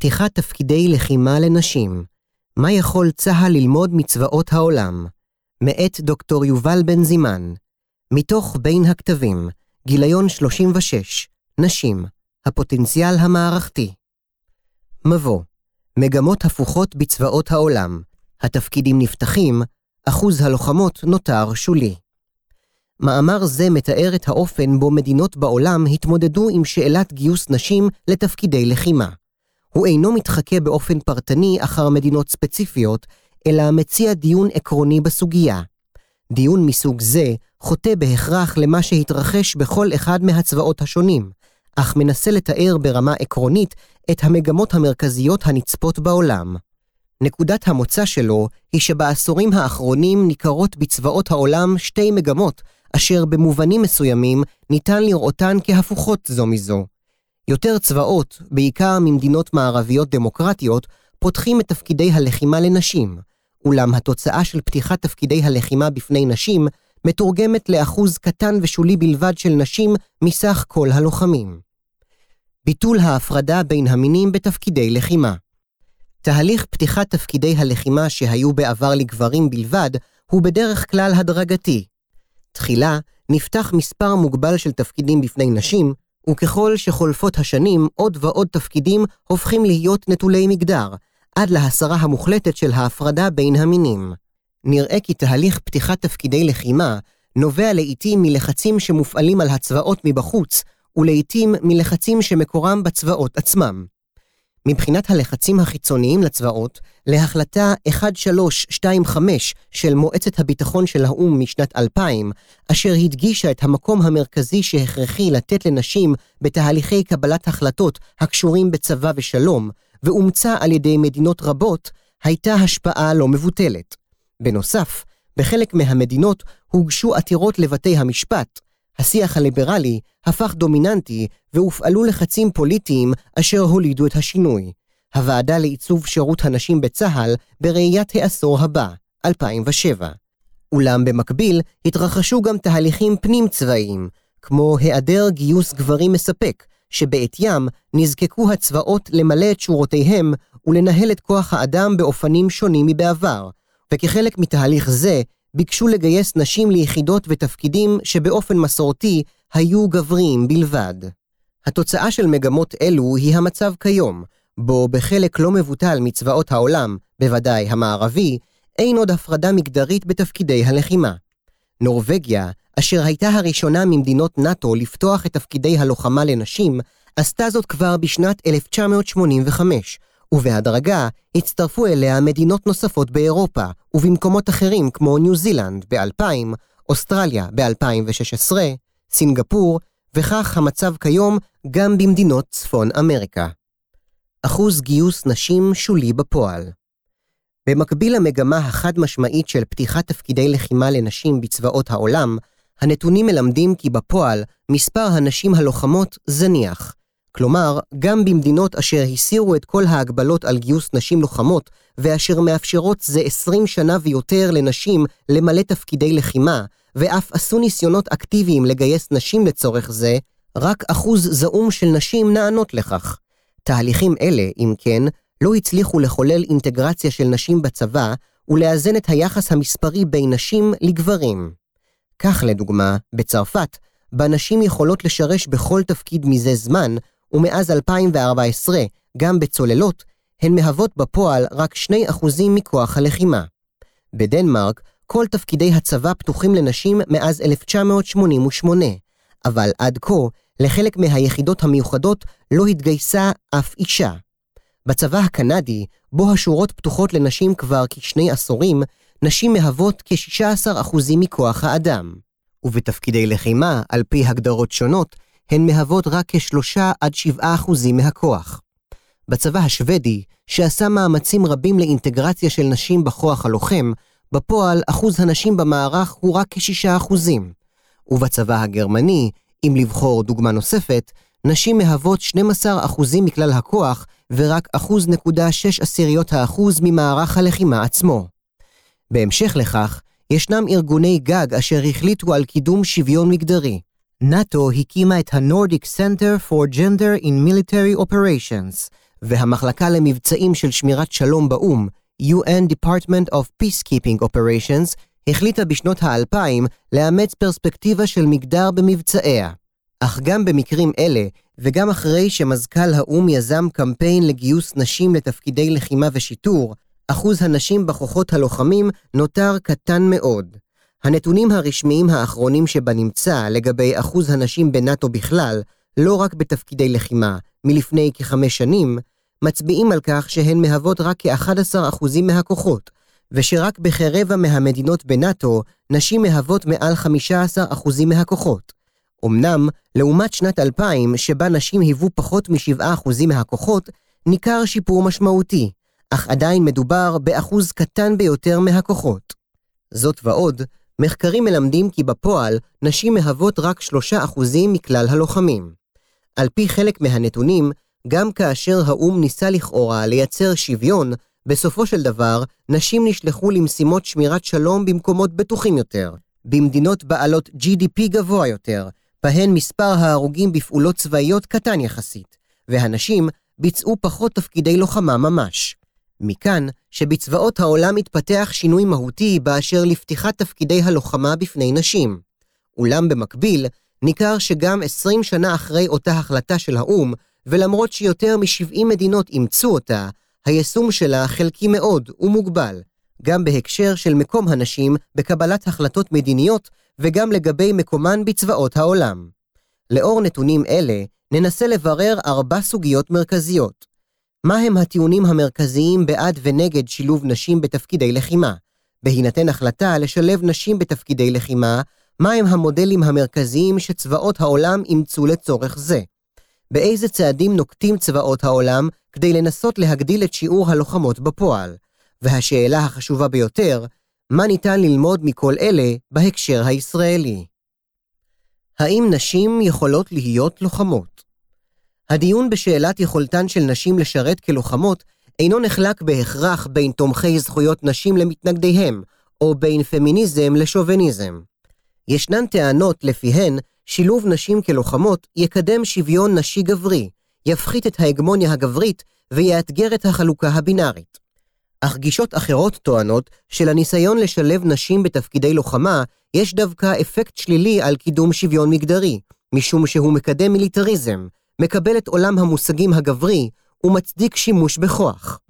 פתיחת תפקידי לחימה לנשים. מה יכול צה"ל ללמוד מצבאות העולם? מאת דוקטור יובל בן זימן. מתוך בין הכתבים, גיליון 36, נשים, הפוטנציאל המערכתי. מבוא, מגמות הפוכות בצבאות העולם, התפקידים נפתחים, אחוז הלוחמות נותר שולי. מאמר זה מתאר את האופן בו מדינות בעולם התמודדו עם שאלת גיוס נשים לתפקידי לחימה. הוא אינו מתחכה באופן פרטני אחר מדינות ספציפיות, אלא מציע דיון עקרוני בסוגיה. דיון מסוג זה חוטא בהכרח למה שהתרחש בכל אחד מהצבאות השונים, אך מנסה לתאר ברמה עקרונית את המגמות המרכזיות הנצפות בעולם. נקודת המוצא שלו היא שבעשורים האחרונים ניכרות בצבאות העולם שתי מגמות, אשר במובנים מסוימים ניתן לראותן כהפוכות זו מזו. יותר צבאות, בעיקר ממדינות מערביות דמוקרטיות, פותחים את תפקידי הלחימה לנשים, אולם התוצאה של פתיחת תפקידי הלחימה בפני נשים מתורגמת לאחוז קטן ושולי בלבד של נשים מסך כל הלוחמים. ביטול ההפרדה בין המינים בתפקידי לחימה. תהליך פתיחת תפקידי הלחימה שהיו בעבר לגברים בלבד, הוא בדרך כלל הדרגתי. תחילה, נפתח מספר מוגבל של תפקידים בפני נשים, וככל שחולפות השנים, עוד ועוד תפקידים הופכים להיות נטולי מגדר, עד להסרה המוחלטת של ההפרדה בין המינים. נראה כי תהליך פתיחת תפקידי לחימה נובע לעתים מלחצים שמופעלים על הצבאות מבחוץ, ולעתים מלחצים שמקורם בצבאות עצמם. מבחינת הלחצים החיצוניים לצבאות, להחלטה 1325 של מועצת הביטחון של האו"ם משנת 2000, אשר הדגישה את המקום המרכזי שהכרחי לתת לנשים בתהליכי קבלת החלטות הקשורים בצבא ושלום, ואומצה על ידי מדינות רבות, הייתה השפעה לא מבוטלת. בנוסף, בחלק מהמדינות הוגשו עתירות לבתי המשפט, השיח הליברלי הפך דומיננטי והופעלו לחצים פוליטיים אשר הולידו את השינוי. הוועדה לעיצוב שירות הנשים בצה"ל בראיית העשור הבא, 2007. אולם במקביל התרחשו גם תהליכים פנים-צבאיים, כמו היעדר גיוס גברים מספק, שבעטיים נזקקו הצבאות למלא את שורותיהם ולנהל את כוח האדם באופנים שונים מבעבר, וכחלק מתהליך זה ביקשו לגייס נשים ליחידות ותפקידים שבאופן מסורתי היו גבריים בלבד. התוצאה של מגמות אלו היא המצב כיום, בו בחלק לא מבוטל מצבאות העולם, בוודאי המערבי, אין עוד הפרדה מגדרית בתפקידי הלחימה. נורווגיה, אשר הייתה הראשונה ממדינות נאט"ו לפתוח את תפקידי הלוחמה לנשים, עשתה זאת כבר בשנת 1985, ובהדרגה הצטרפו אליה מדינות נוספות באירופה, ובמקומות אחרים כמו ניו זילנד ב-2000, אוסטרליה ב-2016, סינגפור, וכך המצב כיום גם במדינות צפון אמריקה. אחוז גיוס נשים שולי בפועל. במקביל למגמה החד-משמעית של פתיחת תפקידי לחימה לנשים בצבאות העולם, הנתונים מלמדים כי בפועל מספר הנשים הלוחמות זניח, כלומר, גם במדינות אשר הסירו את כל ההגבלות על גיוס נשים לוחמות, ואשר מאפשרות זה 20 שנה ויותר לנשים למלא תפקידי לחימה, ואף עשו ניסיונות אקטיביים לגייס נשים לצורך זה, רק אחוז זעום של נשים נענות לכך. תהליכים אלה, אם כן, לא הצליחו לחולל אינטגרציה של נשים בצבא, ולאזן את היחס המספרי בין נשים לגברים. כך לדוגמה, בצרפת, בה נשים יכולות לשרש בכל תפקיד מזה זמן, ומאז 2014, גם בצוללות, הן מהוות בפועל רק 2% מכוח הלחימה. בדנמרק, כל תפקידי הצבא פתוחים לנשים מאז 1988, אבל עד כה, לחלק מהיחידות המיוחדות לא התגייסה אף אישה. בצבא הקנדי, בו השורות פתוחות לנשים כבר כשני עשורים, נשים מהוות כ-16% מכוח האדם. ובתפקידי לחימה, על פי הגדרות שונות, הן מהוות רק כשלושה עד שבעה אחוזים מהכוח. בצבא השוודי, שעשה מאמצים רבים לאינטגרציה של נשים בכוח הלוחם, בפועל אחוז הנשים במערך הוא רק כשישה אחוזים. ובצבא הגרמני, אם לבחור דוגמה נוספת, נשים מהוות 12 אחוזים מכלל הכוח, ורק אחוז נקודה שש עשיריות האחוז ממערך הלחימה עצמו. בהמשך לכך, ישנם ארגוני גג אשר החליטו על קידום שוויון מגדרי. נאט"ו הקימה את ה-Nordic Center for Gender in Military Operations, והמחלקה למבצעים של שמירת שלום באו"ם, UN Department of Peacekeeping Operations, החליטה בשנות האלפיים לאמץ פרספקטיבה של מגדר במבצעיה. אך גם במקרים אלה, וגם אחרי שמזכ"ל האו"ם יזם קמפיין לגיוס נשים לתפקידי לחימה ושיטור, אחוז הנשים בכוחות הלוחמים נותר קטן מאוד. הנתונים הרשמיים האחרונים שבנמצא לגבי אחוז הנשים בנאט"ו בכלל, לא רק בתפקידי לחימה, מלפני כחמש שנים, מצביעים על כך שהן מהוות רק כ-11% מהכוחות, ושרק בכרבע מהמדינות בנאט"ו, נשים מהוות מעל 15% מהכוחות. אמנם, לעומת שנת 2000, שבה נשים היוו פחות מ-7% מהכוחות, ניכר שיפור משמעותי, אך עדיין מדובר באחוז קטן ביותר מהכוחות. זאת ועוד, מחקרים מלמדים כי בפועל, נשים מהוות רק 3% מכלל הלוחמים. על פי חלק מהנתונים, גם כאשר האו"ם ניסה לכאורה לייצר שוויון, בסופו של דבר, נשים נשלחו למשימות שמירת שלום במקומות בטוחים יותר, במדינות בעלות GDP גבוה יותר, בהן מספר ההרוגים בפעולות צבאיות קטן יחסית, והנשים ביצעו פחות תפקידי לוחמה ממש. מכאן שבצבאות העולם התפתח שינוי מהותי באשר לפתיחת תפקידי הלוחמה בפני נשים. אולם במקביל, ניכר שגם 20 שנה אחרי אותה החלטה של האו"ם, ולמרות שיותר מ-70 מדינות אימצו אותה, היישום שלה חלקי מאוד ומוגבל, גם בהקשר של מקום הנשים בקבלת החלטות מדיניות וגם לגבי מקומן בצבאות העולם. לאור נתונים אלה, ננסה לברר ארבע סוגיות מרכזיות. מהם הטיעונים המרכזיים בעד ונגד שילוב נשים בתפקידי לחימה? בהינתן החלטה לשלב נשים בתפקידי לחימה, מהם המודלים המרכזיים שצבאות העולם אימצו לצורך זה? באיזה צעדים נוקטים צבאות העולם כדי לנסות להגדיל את שיעור הלוחמות בפועל? והשאלה החשובה ביותר, מה ניתן ללמוד מכל אלה בהקשר הישראלי? האם נשים יכולות להיות לוחמות? הדיון בשאלת יכולתן של נשים לשרת כלוחמות אינו נחלק בהכרח בין תומכי זכויות נשים למתנגדיהם, או בין פמיניזם לשוביניזם. ישנן טענות לפיהן שילוב נשים כלוחמות יקדם שוויון נשי-גברי, יפחית את ההגמוניה הגברית ויאתגר את החלוקה הבינארית. אך גישות אחרות טוענות שלניסיון לשלב נשים בתפקידי לוחמה, יש דווקא אפקט שלילי על קידום שוויון מגדרי, משום שהוא מקדם מיליטריזם, מקבל את עולם המושגים הגברי ומצדיק שימוש בכוח.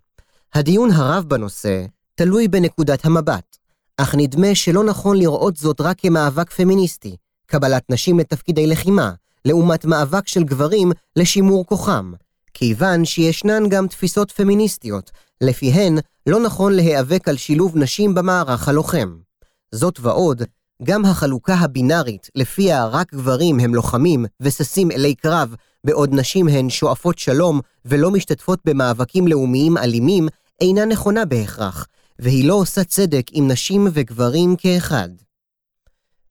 הדיון הרב בנושא תלוי בנקודת המבט, אך נדמה שלא נכון לראות זאת רק כמאבק פמיניסטי, קבלת נשים לתפקידי לחימה, לעומת מאבק של גברים לשימור כוחם, כיוון שישנן גם תפיסות פמיניסטיות, לפיהן לא נכון להיאבק על שילוב נשים במערך הלוחם. זאת ועוד, גם החלוקה הבינארית, לפיה רק גברים הם לוחמים וששים אלי קרב, בעוד נשים הן שואפות שלום ולא משתתפות במאבקים לאומיים אלימים, אינה נכונה בהכרח, והיא לא עושה צדק עם נשים וגברים כאחד.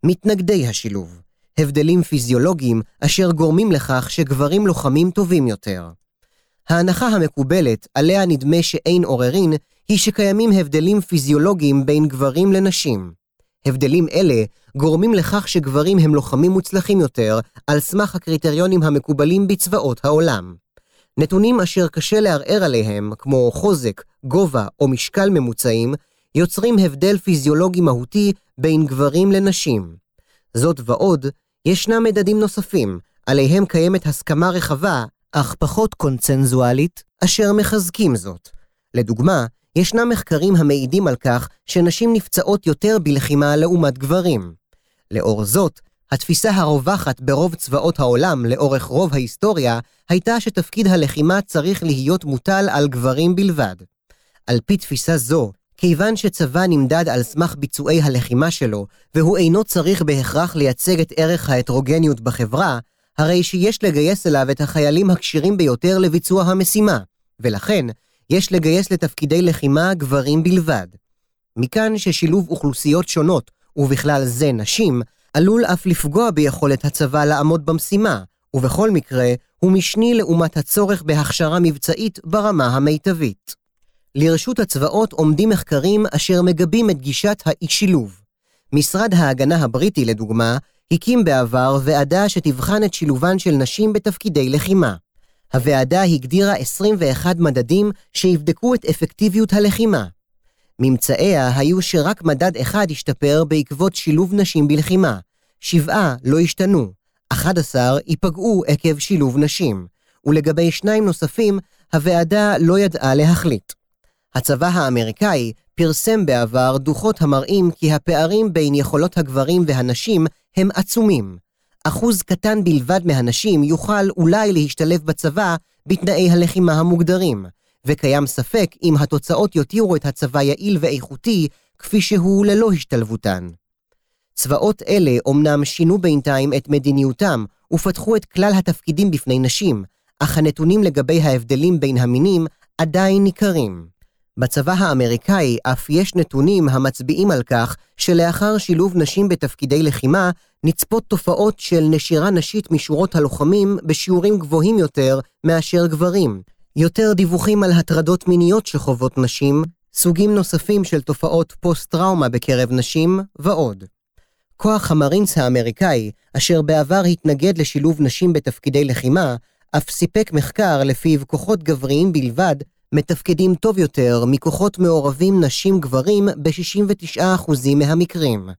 מתנגדי השילוב, הבדלים פיזיולוגיים אשר גורמים לכך שגברים לוחמים טובים יותר. ההנחה המקובלת, עליה נדמה שאין עוררין, היא שקיימים הבדלים פיזיולוגיים בין גברים לנשים. הבדלים אלה גורמים לכך שגברים הם לוחמים מוצלחים יותר, על סמך הקריטריונים המקובלים בצבאות העולם. נתונים אשר קשה לערער עליהם, כמו חוזק, גובה או משקל ממוצעים, יוצרים הבדל פיזיולוגי מהותי בין גברים לנשים. זאת ועוד, ישנם מדדים נוספים, עליהם קיימת הסכמה רחבה, אך פחות קונצנזואלית, אשר מחזקים זאת. לדוגמה, ישנם מחקרים המעידים על כך שנשים נפצעות יותר בלחימה לעומת גברים. לאור זאת, התפיסה הרווחת ברוב צבאות העולם לאורך רוב ההיסטוריה, הייתה שתפקיד הלחימה צריך להיות מוטל על גברים בלבד. על פי תפיסה זו, כיוון שצבא נמדד על סמך ביצועי הלחימה שלו, והוא אינו צריך בהכרח לייצג את ערך ההטרוגניות בחברה, הרי שיש לגייס אליו את החיילים הכשירים ביותר לביצוע המשימה, ולכן, יש לגייס לתפקידי לחימה גברים בלבד. מכאן ששילוב אוכלוסיות שונות, ובכלל זה נשים, עלול אף לפגוע ביכולת הצבא לעמוד במשימה, ובכל מקרה, הוא משני לעומת הצורך בהכשרה מבצעית ברמה המיטבית. לרשות הצבאות עומדים מחקרים אשר מגבים את גישת האי-שילוב. משרד ההגנה הבריטי, לדוגמה, הקים בעבר ועדה שתבחן את שילובן של נשים בתפקידי לחימה. הוועדה הגדירה 21 מדדים שיבדקו את אפקטיביות הלחימה. ממצאיה היו שרק מדד אחד השתפר בעקבות שילוב נשים בלחימה, שבעה לא השתנו, 11 ייפגעו עקב שילוב נשים, ולגבי שניים נוספים, הוועדה לא ידעה להחליט. הצבא האמריקאי פרסם בעבר דוחות המראים כי הפערים בין יכולות הגברים והנשים הם עצומים. אחוז קטן בלבד מהנשים יוכל אולי להשתלב בצבא בתנאי הלחימה המוגדרים, וקיים ספק אם התוצאות יותירו את הצבא יעיל ואיכותי כפי שהוא ללא השתלבותן. צבאות אלה אומנם שינו בינתיים את מדיניותם ופתחו את כלל התפקידים בפני נשים, אך הנתונים לגבי ההבדלים בין המינים עדיין ניכרים. בצבא האמריקאי אף יש נתונים המצביעים על כך שלאחר שילוב נשים בתפקידי לחימה, נצפות תופעות של נשירה נשית משורות הלוחמים בשיעורים גבוהים יותר מאשר גברים, יותר דיווחים על הטרדות מיניות שחוות נשים, סוגים נוספים של תופעות פוסט-טראומה בקרב נשים, ועוד. כוח המרינס האמריקאי, אשר בעבר התנגד לשילוב נשים בתפקידי לחימה, אף סיפק מחקר לפיו כוחות גבריים בלבד מתפקדים טוב יותר מכוחות מעורבים נשים-גברים ב-69% מהמקרים.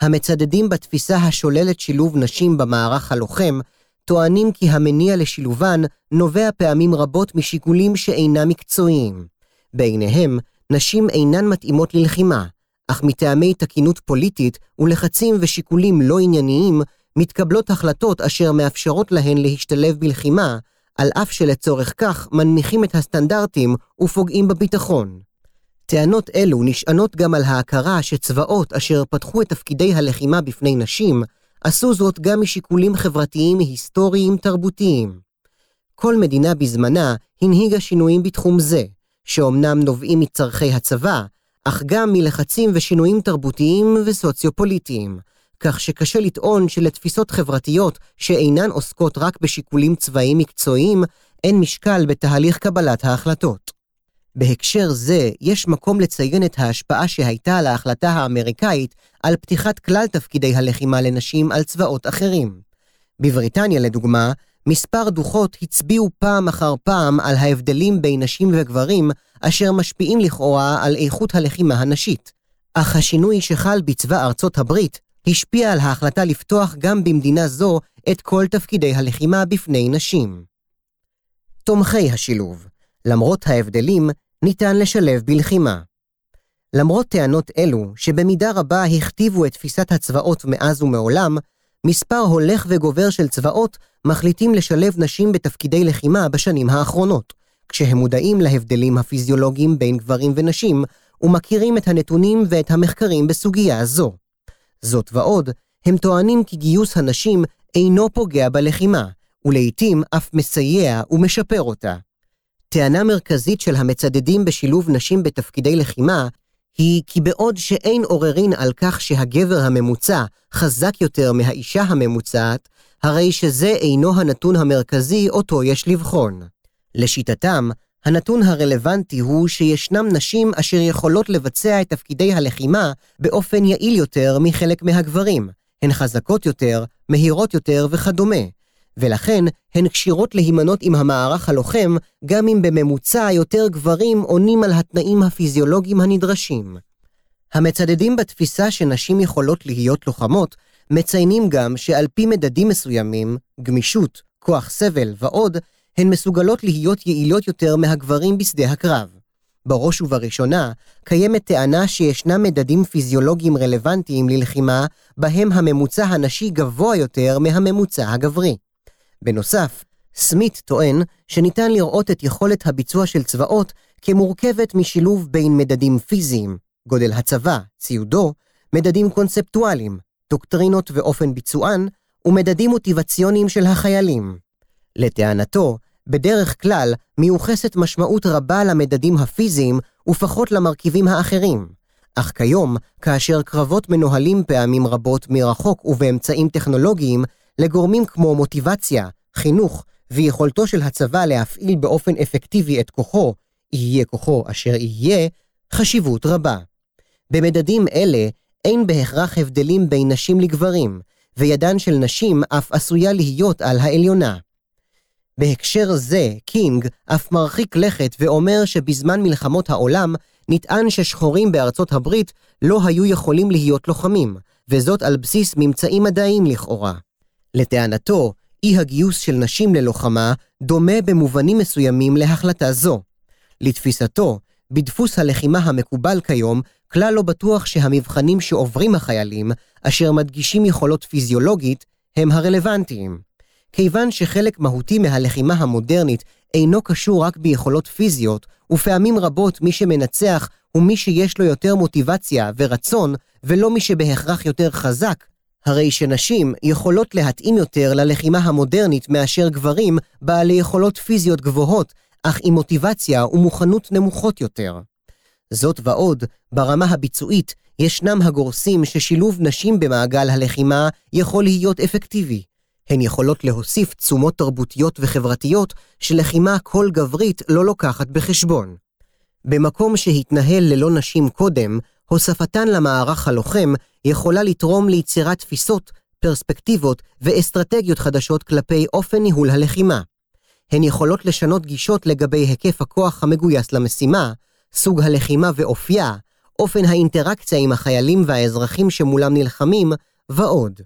המצדדים בתפיסה השוללת שילוב נשים במערך הלוחם, טוענים כי המניע לשילובן נובע פעמים רבות משיקולים שאינם מקצועיים. ביניהם, נשים אינן מתאימות ללחימה, אך מטעמי תקינות פוליטית ולחצים ושיקולים לא ענייניים, מתקבלות החלטות אשר מאפשרות להן להשתלב בלחימה, על אף שלצורך כך מנמיכים את הסטנדרטים ופוגעים בביטחון. טענות אלו נשענות גם על ההכרה שצבאות אשר פתחו את תפקידי הלחימה בפני נשים, עשו זאת גם משיקולים חברתיים היסטוריים תרבותיים. כל מדינה בזמנה הנהיגה שינויים בתחום זה, שאומנם נובעים מצורכי הצבא, אך גם מלחצים ושינויים תרבותיים וסוציו-פוליטיים, כך שקשה לטעון שלתפיסות חברתיות שאינן עוסקות רק בשיקולים צבאיים מקצועיים, אין משקל בתהליך קבלת ההחלטות. בהקשר זה, יש מקום לציין את ההשפעה שהייתה על ההחלטה האמריקאית על פתיחת כלל תפקידי הלחימה לנשים על צבאות אחרים. בבריטניה, לדוגמה, מספר דוחות הצביעו פעם אחר פעם על ההבדלים בין נשים וגברים, אשר משפיעים לכאורה על איכות הלחימה הנשית. אך השינוי שחל בצבא ארצות הברית השפיע על ההחלטה לפתוח גם במדינה זו את כל תפקידי הלחימה בפני נשים. תומכי השילוב למרות ההבדלים, ניתן לשלב בלחימה. למרות טענות אלו, שבמידה רבה הכתיבו את תפיסת הצבאות מאז ומעולם, מספר הולך וגובר של צבאות מחליטים לשלב נשים בתפקידי לחימה בשנים האחרונות, כשהם מודעים להבדלים הפיזיולוגיים בין גברים ונשים, ומכירים את הנתונים ואת המחקרים בסוגיה זו. זאת ועוד, הם טוענים כי גיוס הנשים אינו פוגע בלחימה, ולעיתים אף מסייע ומשפר אותה. טענה מרכזית של המצדדים בשילוב נשים בתפקידי לחימה, היא כי בעוד שאין עוררין על כך שהגבר הממוצע חזק יותר מהאישה הממוצעת, הרי שזה אינו הנתון המרכזי אותו יש לבחון. לשיטתם, הנתון הרלוונטי הוא שישנם נשים אשר יכולות לבצע את תפקידי הלחימה באופן יעיל יותר מחלק מהגברים. הן חזקות יותר, מהירות יותר וכדומה, ולכן הן כשירות להימנות עם המערך הלוחם, גם אם בממוצע יותר גברים עונים על התנאים הפיזיולוגיים הנדרשים. המצדדים בתפיסה שנשים יכולות להיות לוחמות, מציינים גם שעל פי מדדים מסוימים, גמישות, כוח סבל ועוד, הן מסוגלות להיות יעילות יותר מהגברים בשדה הקרב. בראש ובראשונה, קיימת טענה שישנם מדדים פיזיולוגיים רלוונטיים ללחימה, בהם הממוצע הנשי גבוה יותר מהממוצע הגברי. בנוסף, סמית טוען שניתן לראות את יכולת הביצוע של צבאות כמורכבת משילוב בין מדדים פיזיים, גודל הצבא, ציודו, מדדים קונספטואליים, דוקטרינות ואופן ביצוען, ומדדים מוטיבציוניים של החיילים. לטענתו, בדרך כלל מיוחסת משמעות רבה למדדים הפיזיים ופחות למרכיבים האחרים. אך כיום, כאשר קרבות מנוהלים פעמים רבות מרחוק ובאמצעים טכנולוגיים, לגורמים כמו מוטיבציה, חינוך ויכולתו של הצבא להפעיל באופן אפקטיבי את כוחו, יהיה כוחו אשר יהיה, חשיבות רבה. במדדים אלה אין בהכרח הבדלים בין נשים לגברים, וידן של נשים אף עשויה להיות על העליונה. בהקשר זה, קינג אף מרחיק לכת ואומר שבזמן מלחמות העולם נטען ששחורים בארצות הברית לא היו יכולים להיות לוחמים, וזאת על בסיס ממצאים מדעיים לכאורה. לטענתו, אי הגיוס של נשים ללוחמה דומה במובנים מסוימים להחלטה זו. לתפיסתו, בדפוס הלחימה המקובל כיום, כלל לא בטוח שהמבחנים שעוברים החיילים, אשר מדגישים יכולות פיזיולוגית, הם הרלוונטיים. כיוון שחלק מהותי מהלחימה המודרנית אינו קשור רק ביכולות פיזיות, ופעמים רבות מי שמנצח הוא מי שיש לו יותר מוטיבציה ורצון, ולא מי שבהכרח יותר חזק, הרי שנשים יכולות להתאים יותר ללחימה המודרנית מאשר גברים בעלי יכולות פיזיות גבוהות, אך עם מוטיבציה ומוכנות נמוכות יותר. זאת ועוד, ברמה הביצועית, ישנם הגורסים ששילוב נשים במעגל הלחימה יכול להיות אפקטיבי. הן יכולות להוסיף תשומות תרבותיות וחברתיות שלחימה כל גברית לא לוקחת בחשבון. במקום שהתנהל ללא נשים קודם, הוספתן למערך הלוחם יכולה לתרום ליצירת תפיסות, פרספקטיבות ואסטרטגיות חדשות כלפי אופן ניהול הלחימה. הן יכולות לשנות גישות לגבי היקף הכוח המגויס למשימה, סוג הלחימה ואופייה, אופן האינטראקציה עם החיילים והאזרחים שמולם נלחמים, ועוד.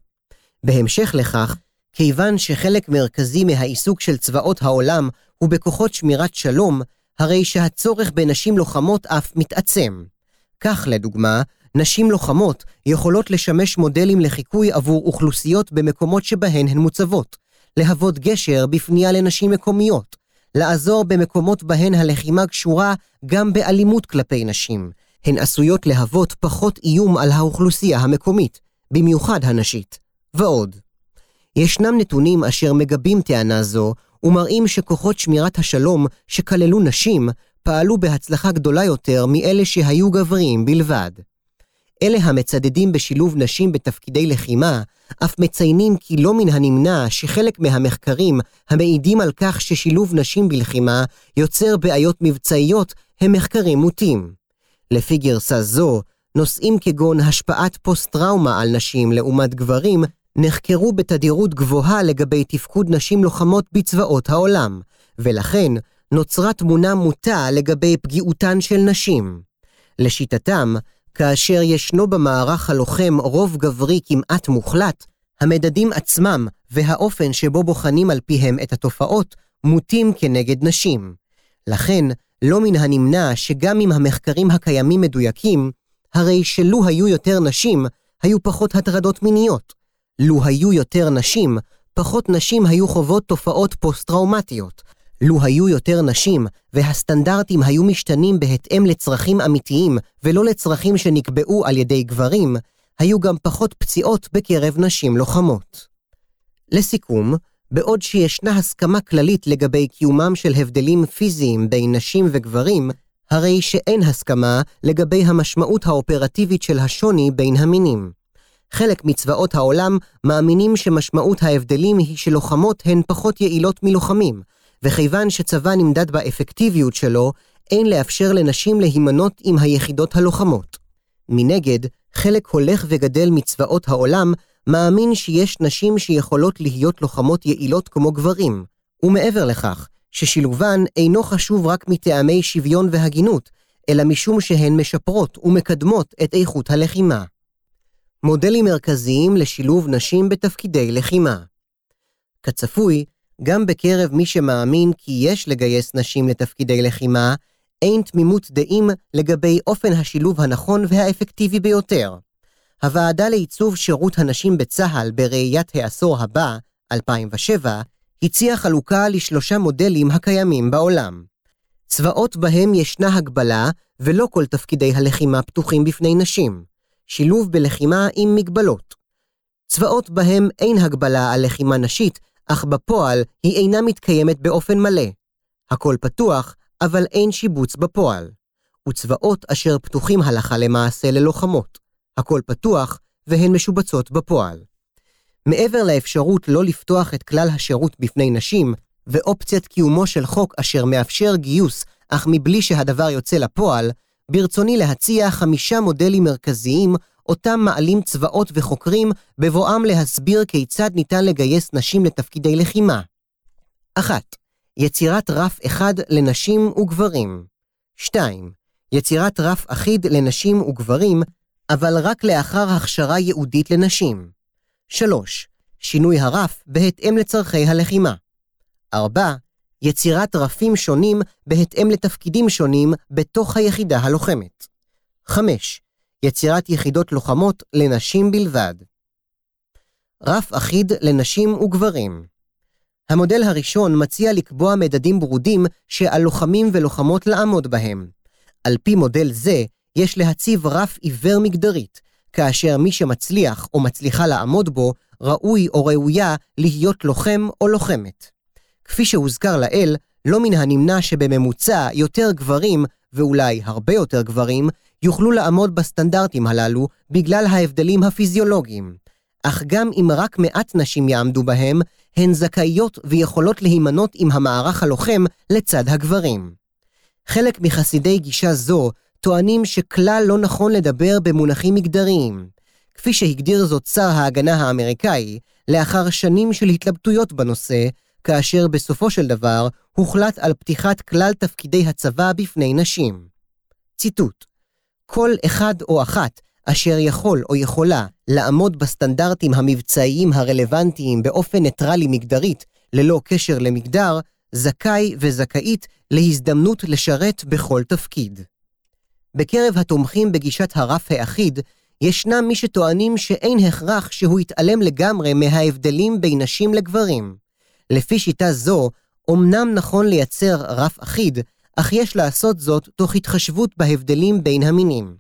בהמשך לכך, כיוון שחלק מרכזי מהעיסוק של צבאות העולם הוא בכוחות שמירת שלום, הרי שהצורך בנשים לוחמות אף מתעצם. כך, לדוגמה, נשים לוחמות יכולות לשמש מודלים לחיקוי עבור אוכלוסיות במקומות שבהן הן מוצבות, להוות גשר בפנייה לנשים מקומיות, לעזור במקומות בהן הלחימה קשורה גם באלימות כלפי נשים. הן עשויות להוות פחות איום על האוכלוסייה המקומית, במיוחד הנשית, ועוד. ישנם נתונים אשר מגבים טענה זו, ומראים שכוחות שמירת השלום שכללו נשים, פעלו בהצלחה גדולה יותר מאלה שהיו גברים בלבד. אלה המצדדים בשילוב נשים בתפקידי לחימה, אף מציינים כי לא מן הנמנע שחלק מהמחקרים המעידים על כך ששילוב נשים בלחימה יוצר בעיות מבצעיות הם מחקרים מוטים. לפי גרסה זו, נושאים כגון השפעת פוסט-טראומה על נשים לעומת גברים נחקרו בתדירות גבוהה לגבי תפקוד נשים לוחמות בצבאות העולם, ולכן נוצרה תמונה מוטה לגבי פגיעותן של נשים. לשיטתם, כאשר ישנו במערך הלוחם רוב גברי כמעט מוחלט, המדדים עצמם והאופן שבו בוחנים על פיהם את התופעות מוטים כנגד נשים. לכן, לא מן הנמנע שגם אם המחקרים הקיימים מדויקים, הרי שלו היו יותר נשים, היו פחות הטרדות מיניות. לו היו יותר נשים, פחות נשים היו חוות תופעות פוסט-טראומטיות, לו היו יותר נשים, והסטנדרטים היו משתנים בהתאם לצרכים אמיתיים ולא לצרכים שנקבעו על ידי גברים, היו גם פחות פציעות בקרב נשים לוחמות. לסיכום, בעוד שישנה הסכמה כללית לגבי קיומם של הבדלים פיזיים בין נשים וגברים, הרי שאין הסכמה לגבי המשמעות האופרטיבית של השוני בין המינים. חלק מצבאות העולם מאמינים שמשמעות ההבדלים היא שלוחמות הן פחות יעילות מלוחמים, וכיוון שצבא נמדד באפקטיביות שלו, אין לאפשר לנשים להימנות עם היחידות הלוחמות. מנגד, חלק הולך וגדל מצבאות העולם מאמין שיש נשים שיכולות להיות לוחמות יעילות כמו גברים, ומעבר לכך, ששילובן אינו חשוב רק מטעמי שוויון והגינות, אלא משום שהן משפרות ומקדמות את איכות הלחימה. מודלים מרכזיים לשילוב נשים בתפקידי לחימה. כצפוי, גם בקרב מי שמאמין כי יש לגייס נשים לתפקידי לחימה, אין תמימות דעים לגבי אופן השילוב הנכון והאפקטיבי ביותר. הוועדה לעיצוב שירות הנשים בצה"ל בראיית העשור הבא, 2007, הציעה חלוקה לשלושה מודלים הקיימים בעולם. צבאות בהם ישנה הגבלה, ולא כל תפקידי הלחימה פתוחים בפני נשים. שילוב בלחימה עם מגבלות. צבאות בהם אין הגבלה על לחימה נשית, אך בפועל היא אינה מתקיימת באופן מלא. הכל פתוח, אבל אין שיבוץ בפועל. וצבאות אשר פתוחים הלכה למעשה ללוחמות. הכל פתוח, והן משובצות בפועל. מעבר לאפשרות לא לפתוח את כלל השירות בפני נשים, ואופציית קיומו של חוק אשר מאפשר גיוס, אך מבלי שהדבר יוצא לפועל, ברצוני להציע חמישה מודלים מרכזיים אותם מעלים צבאות וחוקרים בבואם להסביר כיצד ניתן לגייס נשים לתפקידי לחימה. אחת, יצירת רף אחד לנשים וגברים. 2. יצירת רף אחיד לנשים וגברים, אבל רק לאחר הכשרה ייעודית לנשים. 3. שינוי הרף בהתאם לצורכי הלחימה. 4. יצירת רפים שונים בהתאם לתפקידים שונים בתוך היחידה הלוחמת. 5. יצירת יחידות לוחמות לנשים בלבד. רף אחיד לנשים וגברים המודל הראשון מציע לקבוע מדדים ברודים שעל לוחמים ולוחמות לעמוד בהם. על פי מודל זה, יש להציב רף עיוור מגדרית, כאשר מי שמצליח או מצליחה לעמוד בו, ראוי או ראויה להיות לוחם או לוחמת. כפי שהוזכר לעיל, לא מן הנמנע שבממוצע יותר גברים, ואולי הרבה יותר גברים, יוכלו לעמוד בסטנדרטים הללו בגלל ההבדלים הפיזיולוגיים. אך גם אם רק מעט נשים יעמדו בהם, הן זכאיות ויכולות להימנות עם המערך הלוחם לצד הגברים. חלק מחסידי גישה זו טוענים שכלל לא נכון לדבר במונחים מגדריים. כפי שהגדיר זאת שר ההגנה האמריקאי, לאחר שנים של התלבטויות בנושא, כאשר בסופו של דבר הוחלט על פתיחת כלל תפקידי הצבא בפני נשים. ציטוט: כל אחד או אחת אשר יכול או יכולה לעמוד בסטנדרטים המבצעיים הרלוונטיים באופן ניטרלי מגדרית, ללא קשר למגדר, זכאי וזכאית להזדמנות לשרת בכל תפקיד. בקרב התומכים בגישת הרף האחיד, ישנם מי שטוענים שאין הכרח שהוא יתעלם לגמרי מההבדלים בין נשים לגברים. לפי שיטה זו, אמנם נכון לייצר רף אחיד, אך יש לעשות זאת תוך התחשבות בהבדלים בין המינים.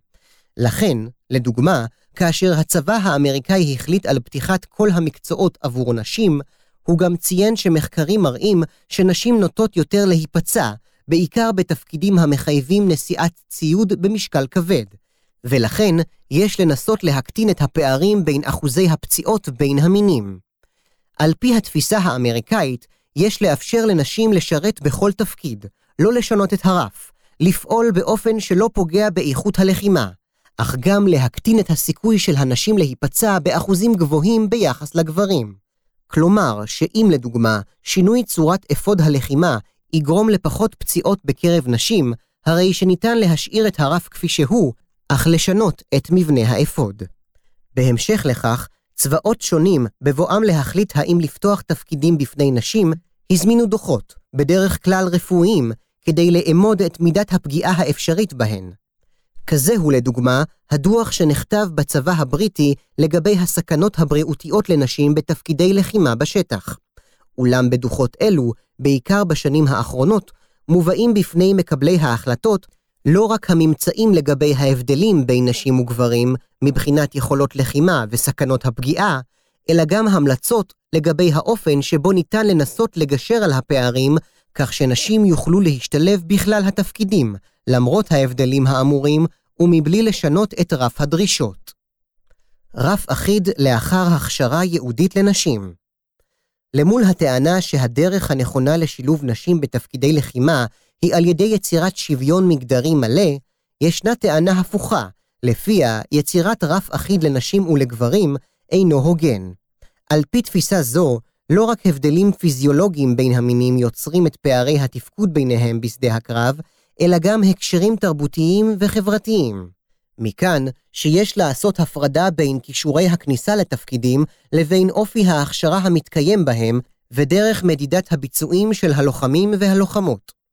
לכן, לדוגמה, כאשר הצבא האמריקאי החליט על פתיחת כל המקצועות עבור נשים, הוא גם ציין שמחקרים מראים שנשים נוטות יותר להיפצע, בעיקר בתפקידים המחייבים נשיאת ציוד במשקל כבד, ולכן יש לנסות להקטין את הפערים בין אחוזי הפציעות בין המינים. על פי התפיסה האמריקאית, יש לאפשר לנשים לשרת בכל תפקיד, לא לשנות את הרף, לפעול באופן שלא פוגע באיכות הלחימה, אך גם להקטין את הסיכוי של הנשים להיפצע באחוזים גבוהים ביחס לגברים. כלומר, שאם לדוגמה, שינוי צורת אפוד הלחימה יגרום לפחות פציעות בקרב נשים, הרי שניתן להשאיר את הרף כפי שהוא, אך לשנות את מבנה האפוד. בהמשך לכך, צבאות שונים, בבואם להחליט האם לפתוח תפקידים בפני נשים, הזמינו דוחות, בדרך כלל רפואיים, כדי לאמוד את מידת הפגיעה האפשרית בהן. כזה הוא לדוגמה הדוח שנכתב בצבא הבריטי לגבי הסכנות הבריאותיות לנשים בתפקידי לחימה בשטח. אולם בדוחות אלו, בעיקר בשנים האחרונות, מובאים בפני מקבלי ההחלטות לא רק הממצאים לגבי ההבדלים בין נשים וגברים מבחינת יכולות לחימה וסכנות הפגיעה, אלא גם המלצות לגבי האופן שבו ניתן לנסות לגשר על הפערים, כך שנשים יוכלו להשתלב בכלל התפקידים, למרות ההבדלים האמורים, ומבלי לשנות את רף הדרישות. רף אחיד לאחר הכשרה ייעודית לנשים. למול הטענה שהדרך הנכונה לשילוב נשים בתפקידי לחימה היא על ידי יצירת שוויון מגדרי מלא, ישנה טענה הפוכה, לפיה יצירת רף אחיד לנשים ולגברים אינו הוגן. על פי תפיסה זו, לא רק הבדלים פיזיולוגיים בין המינים יוצרים את פערי התפקוד ביניהם בשדה הקרב, אלא גם הקשרים תרבותיים וחברתיים. מכאן שיש לעשות הפרדה בין כישורי הכניסה לתפקידים לבין אופי ההכשרה המתקיים בהם ודרך מדידת הביצועים של הלוחמים והלוחמות.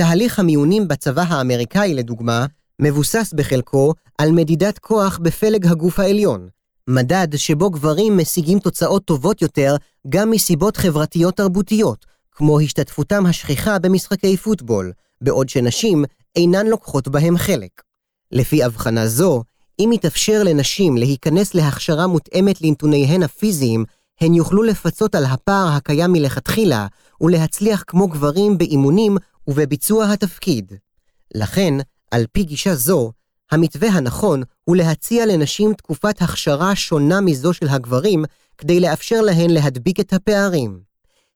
תהליך המיונים בצבא האמריקאי, לדוגמה, מבוסס בחלקו על מדידת כוח בפלג הגוף העליון, מדד שבו גברים משיגים תוצאות טובות יותר גם מסיבות חברתיות תרבותיות, כמו השתתפותם השכיחה במשחקי פוטבול, בעוד שנשים אינן לוקחות בהם חלק. לפי הבחנה זו, אם יתאפשר לנשים להיכנס להכשרה מותאמת לנתוניהן הפיזיים, הן יוכלו לפצות על הפער הקיים מלכתחילה, ולהצליח כמו גברים באימונים ובביצוע התפקיד. לכן, על פי גישה זו, המתווה הנכון הוא להציע לנשים תקופת הכשרה שונה מזו של הגברים, כדי לאפשר להן להדביק את הפערים.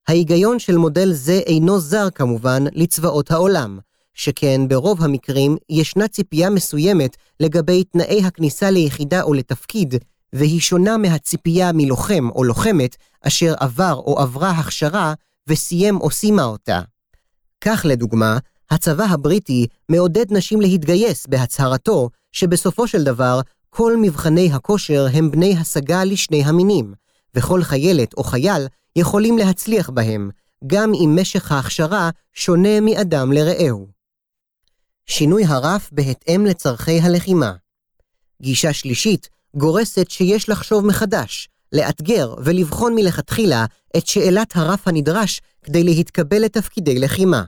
ההיגיון של מודל זה אינו זר כמובן לצבאות העולם, שכן ברוב המקרים ישנה ציפייה מסוימת לגבי תנאי הכניסה ליחידה או לתפקיד, והיא שונה מהציפייה מלוחם או לוחמת אשר עבר או עברה הכשרה וסיים או סיימה אותה. כך לדוגמה, הצבא הבריטי מעודד נשים להתגייס בהצהרתו שבסופו של דבר כל מבחני הכושר הם בני השגה לשני המינים, וכל חיילת או חייל יכולים להצליח בהם, גם אם משך ההכשרה שונה מאדם לרעהו. שינוי הרף בהתאם לצורכי הלחימה. גישה שלישית גורסת שיש לחשוב מחדש, לאתגר ולבחון מלכתחילה את שאלת הרף הנדרש כדי להתקבל לתפקידי לחימה.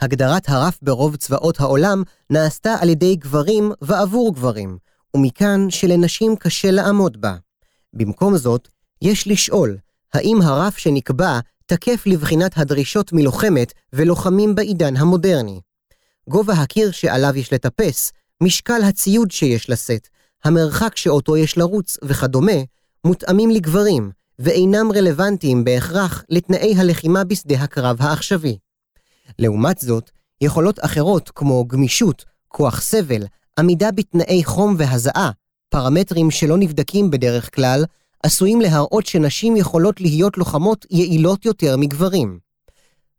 הגדרת הרף ברוב צבאות העולם נעשתה על ידי גברים ועבור גברים, ומכאן שלנשים קשה לעמוד בה. במקום זאת, יש לשאול, האם הרף שנקבע תקף לבחינת הדרישות מלוחמת ולוחמים בעידן המודרני? גובה הקיר שעליו יש לטפס, משקל הציוד שיש לשאת, המרחק שאותו יש לרוץ וכדומה, מותאמים לגברים, ואינם רלוונטיים בהכרח לתנאי הלחימה בשדה הקרב העכשווי. לעומת זאת, יכולות אחרות כמו גמישות, כוח סבל, עמידה בתנאי חום והזעה, פרמטרים שלא נבדקים בדרך כלל, עשויים להראות שנשים יכולות להיות לוחמות יעילות יותר מגברים.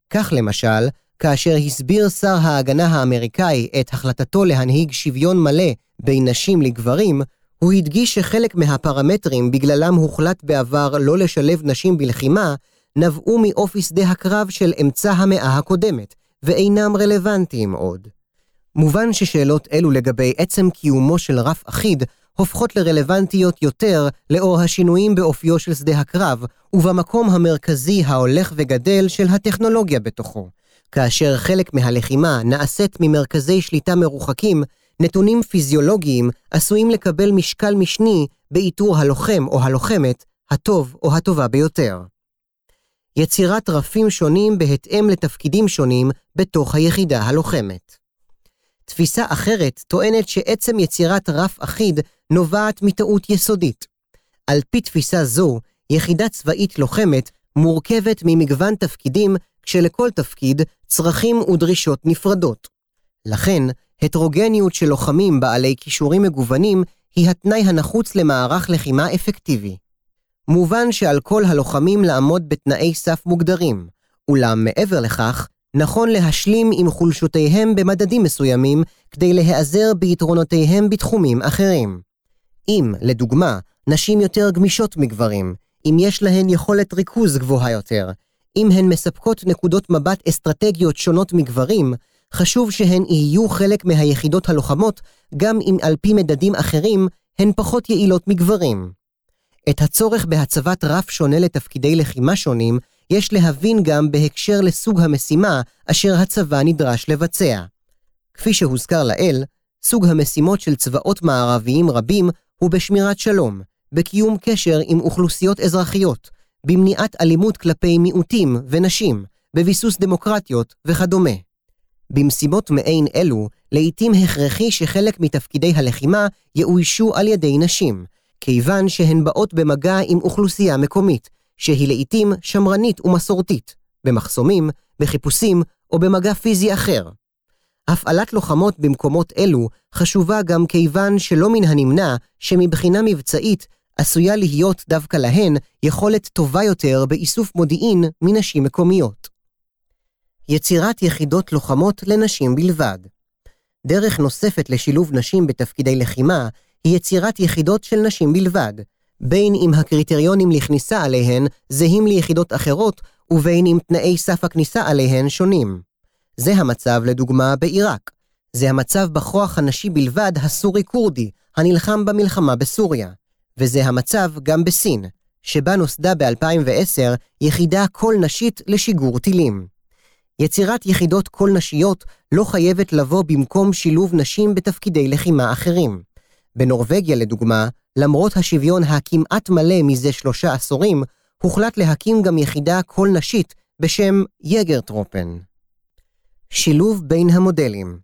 כך למשל, כאשר הסביר שר ההגנה האמריקאי את החלטתו להנהיג שוויון מלא בין נשים לגברים, הוא הדגיש שחלק מהפרמטרים בגללם הוחלט בעבר לא לשלב נשים בלחימה, נבעו מאופי שדה הקרב של אמצע המאה הקודמת, ואינם רלוונטיים עוד. מובן ששאלות אלו לגבי עצם קיומו של רף אחיד הופכות לרלוונטיות יותר לאור השינויים באופיו של שדה הקרב, ובמקום המרכזי ההולך וגדל של הטכנולוגיה בתוכו. כאשר חלק מהלחימה נעשית ממרכזי שליטה מרוחקים, נתונים פיזיולוגיים עשויים לקבל משקל משני באיתור הלוחם או הלוחמת הטוב או הטובה ביותר. יצירת רפים שונים בהתאם לתפקידים שונים בתוך היחידה הלוחמת. תפיסה אחרת טוענת שעצם יצירת רף אחיד נובעת מטעות יסודית. על פי תפיסה זו, יחידה צבאית לוחמת מורכבת ממגוון תפקידים, כשלכל תפקיד צרכים ודרישות נפרדות. לכן, הטרוגניות של לוחמים בעלי כישורים מגוונים היא התנאי הנחוץ למערך לחימה אפקטיבי. מובן שעל כל הלוחמים לעמוד בתנאי סף מוגדרים, אולם מעבר לכך, נכון להשלים עם חולשותיהם במדדים מסוימים כדי להיעזר ביתרונותיהם בתחומים אחרים. אם, לדוגמה, נשים יותר גמישות מגברים, אם יש להן יכולת ריכוז גבוהה יותר, אם הן מספקות נקודות מבט אסטרטגיות שונות מגברים, חשוב שהן יהיו חלק מהיחידות הלוחמות, גם אם על פי מדדים אחרים הן פחות יעילות מגברים. את הצורך בהצבת רף שונה לתפקידי לחימה שונים, יש להבין גם בהקשר לסוג המשימה אשר הצבא נדרש לבצע. כפי שהוזכר לעיל, סוג המשימות של צבאות מערביים רבים הוא בשמירת שלום, בקיום קשר עם אוכלוסיות אזרחיות, במניעת אלימות כלפי מיעוטים ונשים, בביסוס דמוקרטיות וכדומה. במשימות מעין אלו, לעתים הכרחי שחלק מתפקידי הלחימה יאוישו על ידי נשים, כיוון שהן באות במגע עם אוכלוסייה מקומית, שהיא לעתים שמרנית ומסורתית, במחסומים, בחיפושים או במגע פיזי אחר. הפעלת לוחמות במקומות אלו חשובה גם כיוון שלא מן הנמנע שמבחינה מבצעית עשויה להיות דווקא להן יכולת טובה יותר באיסוף מודיעין מנשים מקומיות. יצירת יחידות לוחמות לנשים בלבד. דרך נוספת לשילוב נשים בתפקידי לחימה היא יצירת יחידות של נשים בלבד, בין אם הקריטריונים לכניסה עליהן זהים ליחידות אחרות, ובין אם תנאי סף הכניסה עליהן שונים. זה המצב, לדוגמה, בעיראק. זה המצב בכוח הנשי בלבד הסורי-כורדי, הנלחם במלחמה בסוריה. וזה המצב גם בסין, שבה נוסדה ב-2010 יחידה קול נשית לשיגור טילים. יצירת יחידות קול נשיות לא חייבת לבוא במקום שילוב נשים בתפקידי לחימה אחרים. בנורבגיה, לדוגמה, למרות השוויון הכמעט מלא מזה שלושה עשורים, הוחלט להקים גם יחידה קול נשית בשם יגרטרופן. שילוב בין המודלים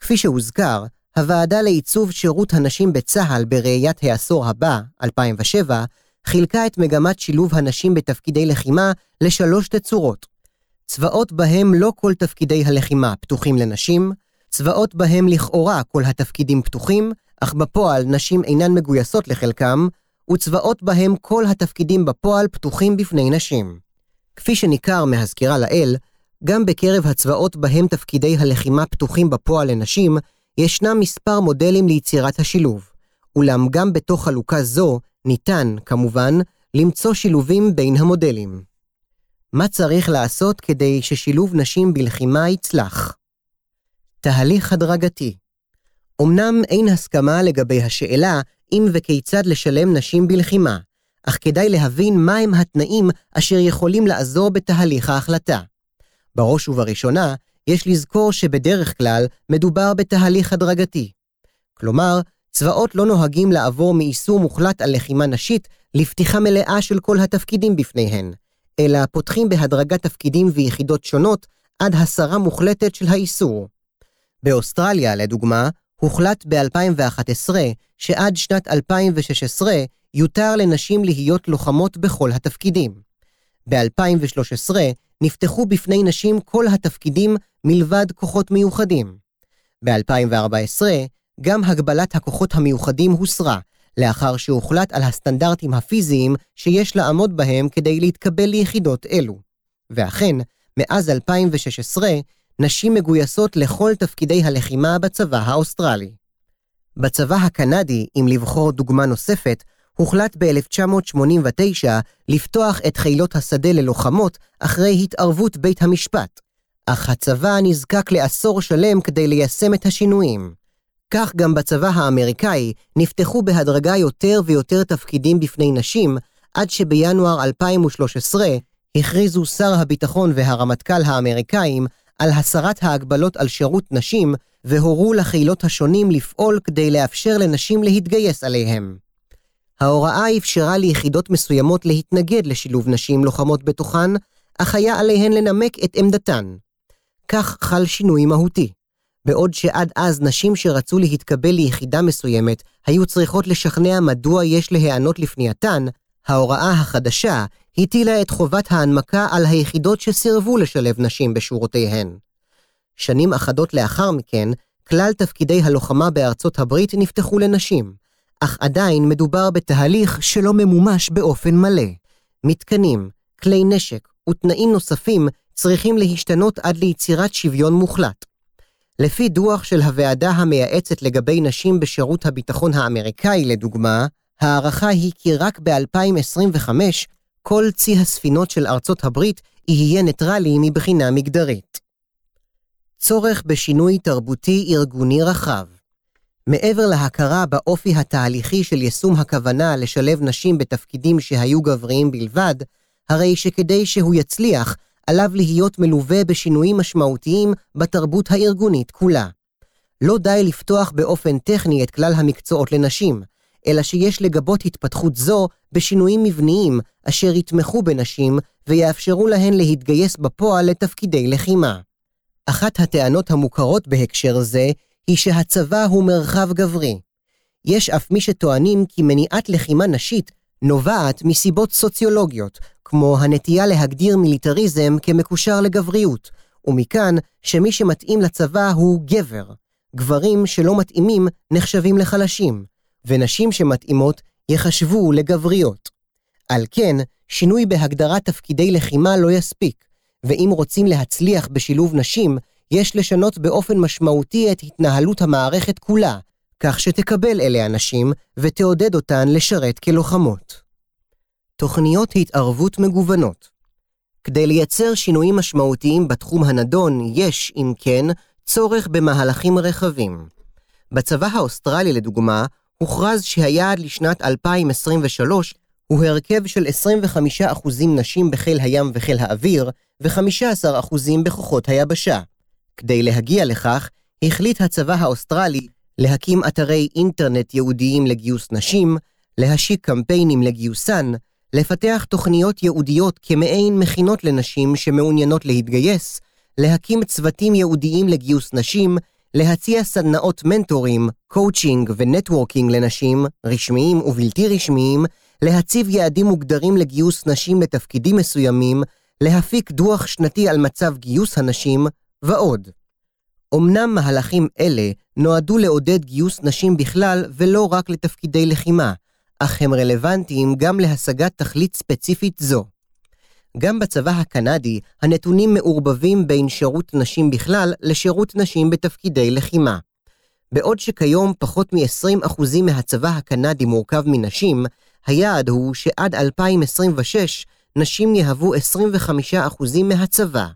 כפי שהוזכר, הוועדה לעיצוב שירות הנשים בצה"ל בראיית העשור הבא, 2007, חילקה את מגמת שילוב הנשים בתפקידי לחימה לשלוש תצורות. צבאות בהם לא כל תפקידי הלחימה פתוחים לנשים, צבאות בהם לכאורה כל התפקידים פתוחים, אך בפועל נשים אינן מגויסות לחלקם, וצבאות בהם כל התפקידים בפועל פתוחים בפני נשים. כפי שניכר מהסקירה לאל, גם בקרב הצבאות בהם תפקידי הלחימה פתוחים בפועל לנשים, ישנם מספר מודלים ליצירת השילוב. אולם גם בתוך חלוקה זו ניתן, כמובן, למצוא שילובים בין המודלים. מה צריך לעשות כדי ששילוב נשים בלחימה יצלח? תהליך הדרגתי אמנם אין הסכמה לגבי השאלה אם וכיצד לשלם נשים בלחימה, אך כדאי להבין מהם התנאים אשר יכולים לעזור בתהליך ההחלטה. בראש ובראשונה, יש לזכור שבדרך כלל מדובר בתהליך הדרגתי. כלומר, צבאות לא נוהגים לעבור מאיסור מוחלט על לחימה נשית לפתיחה מלאה של כל התפקידים בפניהן, אלא פותחים בהדרגת תפקידים ויחידות שונות עד הסרה מוחלטת של האיסור. באוסטרליה, לדוגמה, הוחלט ב-2011 שעד שנת 2016 יותר לנשים להיות לוחמות בכל התפקידים. ב-2013 נפתחו בפני נשים כל התפקידים מלבד כוחות מיוחדים. ב-2014 גם הגבלת הכוחות המיוחדים הוסרה, לאחר שהוחלט על הסטנדרטים הפיזיים שיש לעמוד בהם כדי להתקבל ליחידות אלו. ואכן, מאז 2016, נשים מגויסות לכל תפקידי הלחימה בצבא האוסטרלי. בצבא הקנדי, אם לבחור דוגמה נוספת, הוחלט ב-1989 לפתוח את חילות השדה ללוחמות אחרי התערבות בית המשפט, אך הצבא נזקק לעשור שלם כדי ליישם את השינויים. כך גם בצבא האמריקאי נפתחו בהדרגה יותר ויותר תפקידים בפני נשים, עד שבינואר 2013 הכריזו שר הביטחון והרמטכ"ל האמריקאים על הסרת ההגבלות על שירות נשים, והורו לחילות השונים לפעול כדי לאפשר לנשים להתגייס עליהם. ההוראה אפשרה ליחידות מסוימות להתנגד לשילוב נשים לוחמות בתוכן, אך היה עליהן לנמק את עמדתן. כך חל שינוי מהותי. בעוד שעד אז נשים שרצו להתקבל ליחידה מסוימת היו צריכות לשכנע מדוע יש להיענות לפנייתן, ההוראה החדשה הטילה את חובת ההנמקה על היחידות שסירבו לשלב נשים בשורותיהן. שנים אחדות לאחר מכן, כלל תפקידי הלוחמה בארצות הברית נפתחו לנשים, אך עדיין מדובר בתהליך שלא ממומש באופן מלא. מתקנים, כלי נשק ותנאים נוספים צריכים להשתנות עד ליצירת שוויון מוחלט. לפי דוח של הוועדה המייעצת לגבי נשים בשירות הביטחון האמריקאי, לדוגמה, ההערכה היא כי רק ב-2025 כל צי הספינות של ארצות הברית יהיה ניטרלי מבחינה מגדרית. צורך בשינוי תרבותי-ארגוני רחב מעבר להכרה באופי התהליכי של יישום הכוונה לשלב נשים בתפקידים שהיו גבריים בלבד, הרי שכדי שהוא יצליח, עליו להיות מלווה בשינויים משמעותיים בתרבות הארגונית כולה. לא די לפתוח באופן טכני את כלל המקצועות לנשים, אלא שיש לגבות התפתחות זו בשינויים מבניים אשר יתמכו בנשים ויאפשרו להן להתגייס בפועל לתפקידי לחימה. אחת הטענות המוכרות בהקשר זה היא שהצבא הוא מרחב גברי. יש אף מי שטוענים כי מניעת לחימה נשית נובעת מסיבות סוציולוגיות, כמו הנטייה להגדיר מיליטריזם כמקושר לגבריות, ומכאן שמי שמתאים לצבא הוא גבר. גברים שלא מתאימים נחשבים לחלשים, ונשים שמתאימות יחשבו לגבריות. על כן, שינוי בהגדרת תפקידי לחימה לא יספיק, ואם רוצים להצליח בשילוב נשים, יש לשנות באופן משמעותי את התנהלות המערכת כולה, כך שתקבל אלה הנשים ותעודד אותן לשרת כלוחמות. תוכניות התערבות מגוונות כדי לייצר שינויים משמעותיים בתחום הנדון, יש, אם כן, צורך במהלכים רחבים. בצבא האוסטרלי, לדוגמה, הוכרז שהיעד לשנת 2023 הוא הרכב של 25% נשים בחיל הים וחיל האוויר, ו-15% בכוחות היבשה. כדי להגיע לכך, החליט הצבא האוסטרלי להקים אתרי אינטרנט ייעודיים לגיוס נשים, להשיק קמפיינים לגיוסן, לפתח תוכניות ייעודיות כמעין מכינות לנשים שמעוניינות להתגייס, להקים צוותים ייעודיים לגיוס נשים, להציע סדנאות מנטורים, coaching ו networking לנשים, רשמיים ובלתי רשמיים, להציב יעדים מוגדרים לגיוס נשים לתפקידים מסוימים, להפיק דוח שנתי על מצב גיוס הנשים, ועוד. אמנם מהלכים אלה נועדו לעודד גיוס נשים בכלל ולא רק לתפקידי לחימה, אך הם רלוונטיים גם להשגת תכלית ספציפית זו. גם בצבא הקנדי הנתונים מעורבבים בין שירות נשים בכלל לשירות נשים בתפקידי לחימה. בעוד שכיום פחות מ-20% מהצבא הקנדי מורכב מנשים, היעד הוא שעד 2026 נשים יהוו 25% מהצבא.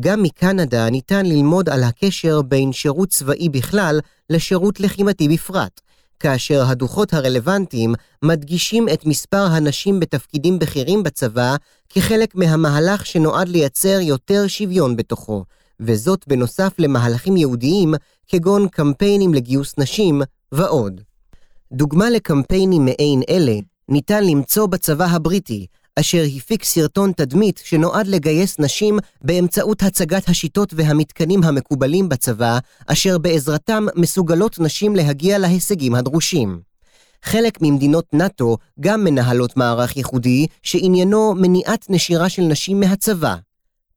גם מקנדה ניתן ללמוד על הקשר בין שירות צבאי בכלל לשירות לחימתי בפרט, כאשר הדוחות הרלוונטיים מדגישים את מספר הנשים בתפקידים בכירים בצבא כחלק מהמהלך שנועד לייצר יותר שוויון בתוכו, וזאת בנוסף למהלכים ייעודיים כגון קמפיינים לגיוס נשים ועוד. דוגמה לקמפיינים מעין אלה ניתן למצוא בצבא הבריטי, אשר הפיק סרטון תדמית שנועד לגייס נשים באמצעות הצגת השיטות והמתקנים המקובלים בצבא, אשר בעזרתם מסוגלות נשים להגיע להישגים הדרושים. חלק ממדינות נאט"ו גם מנהלות מערך ייחודי שעניינו מניעת נשירה של נשים מהצבא.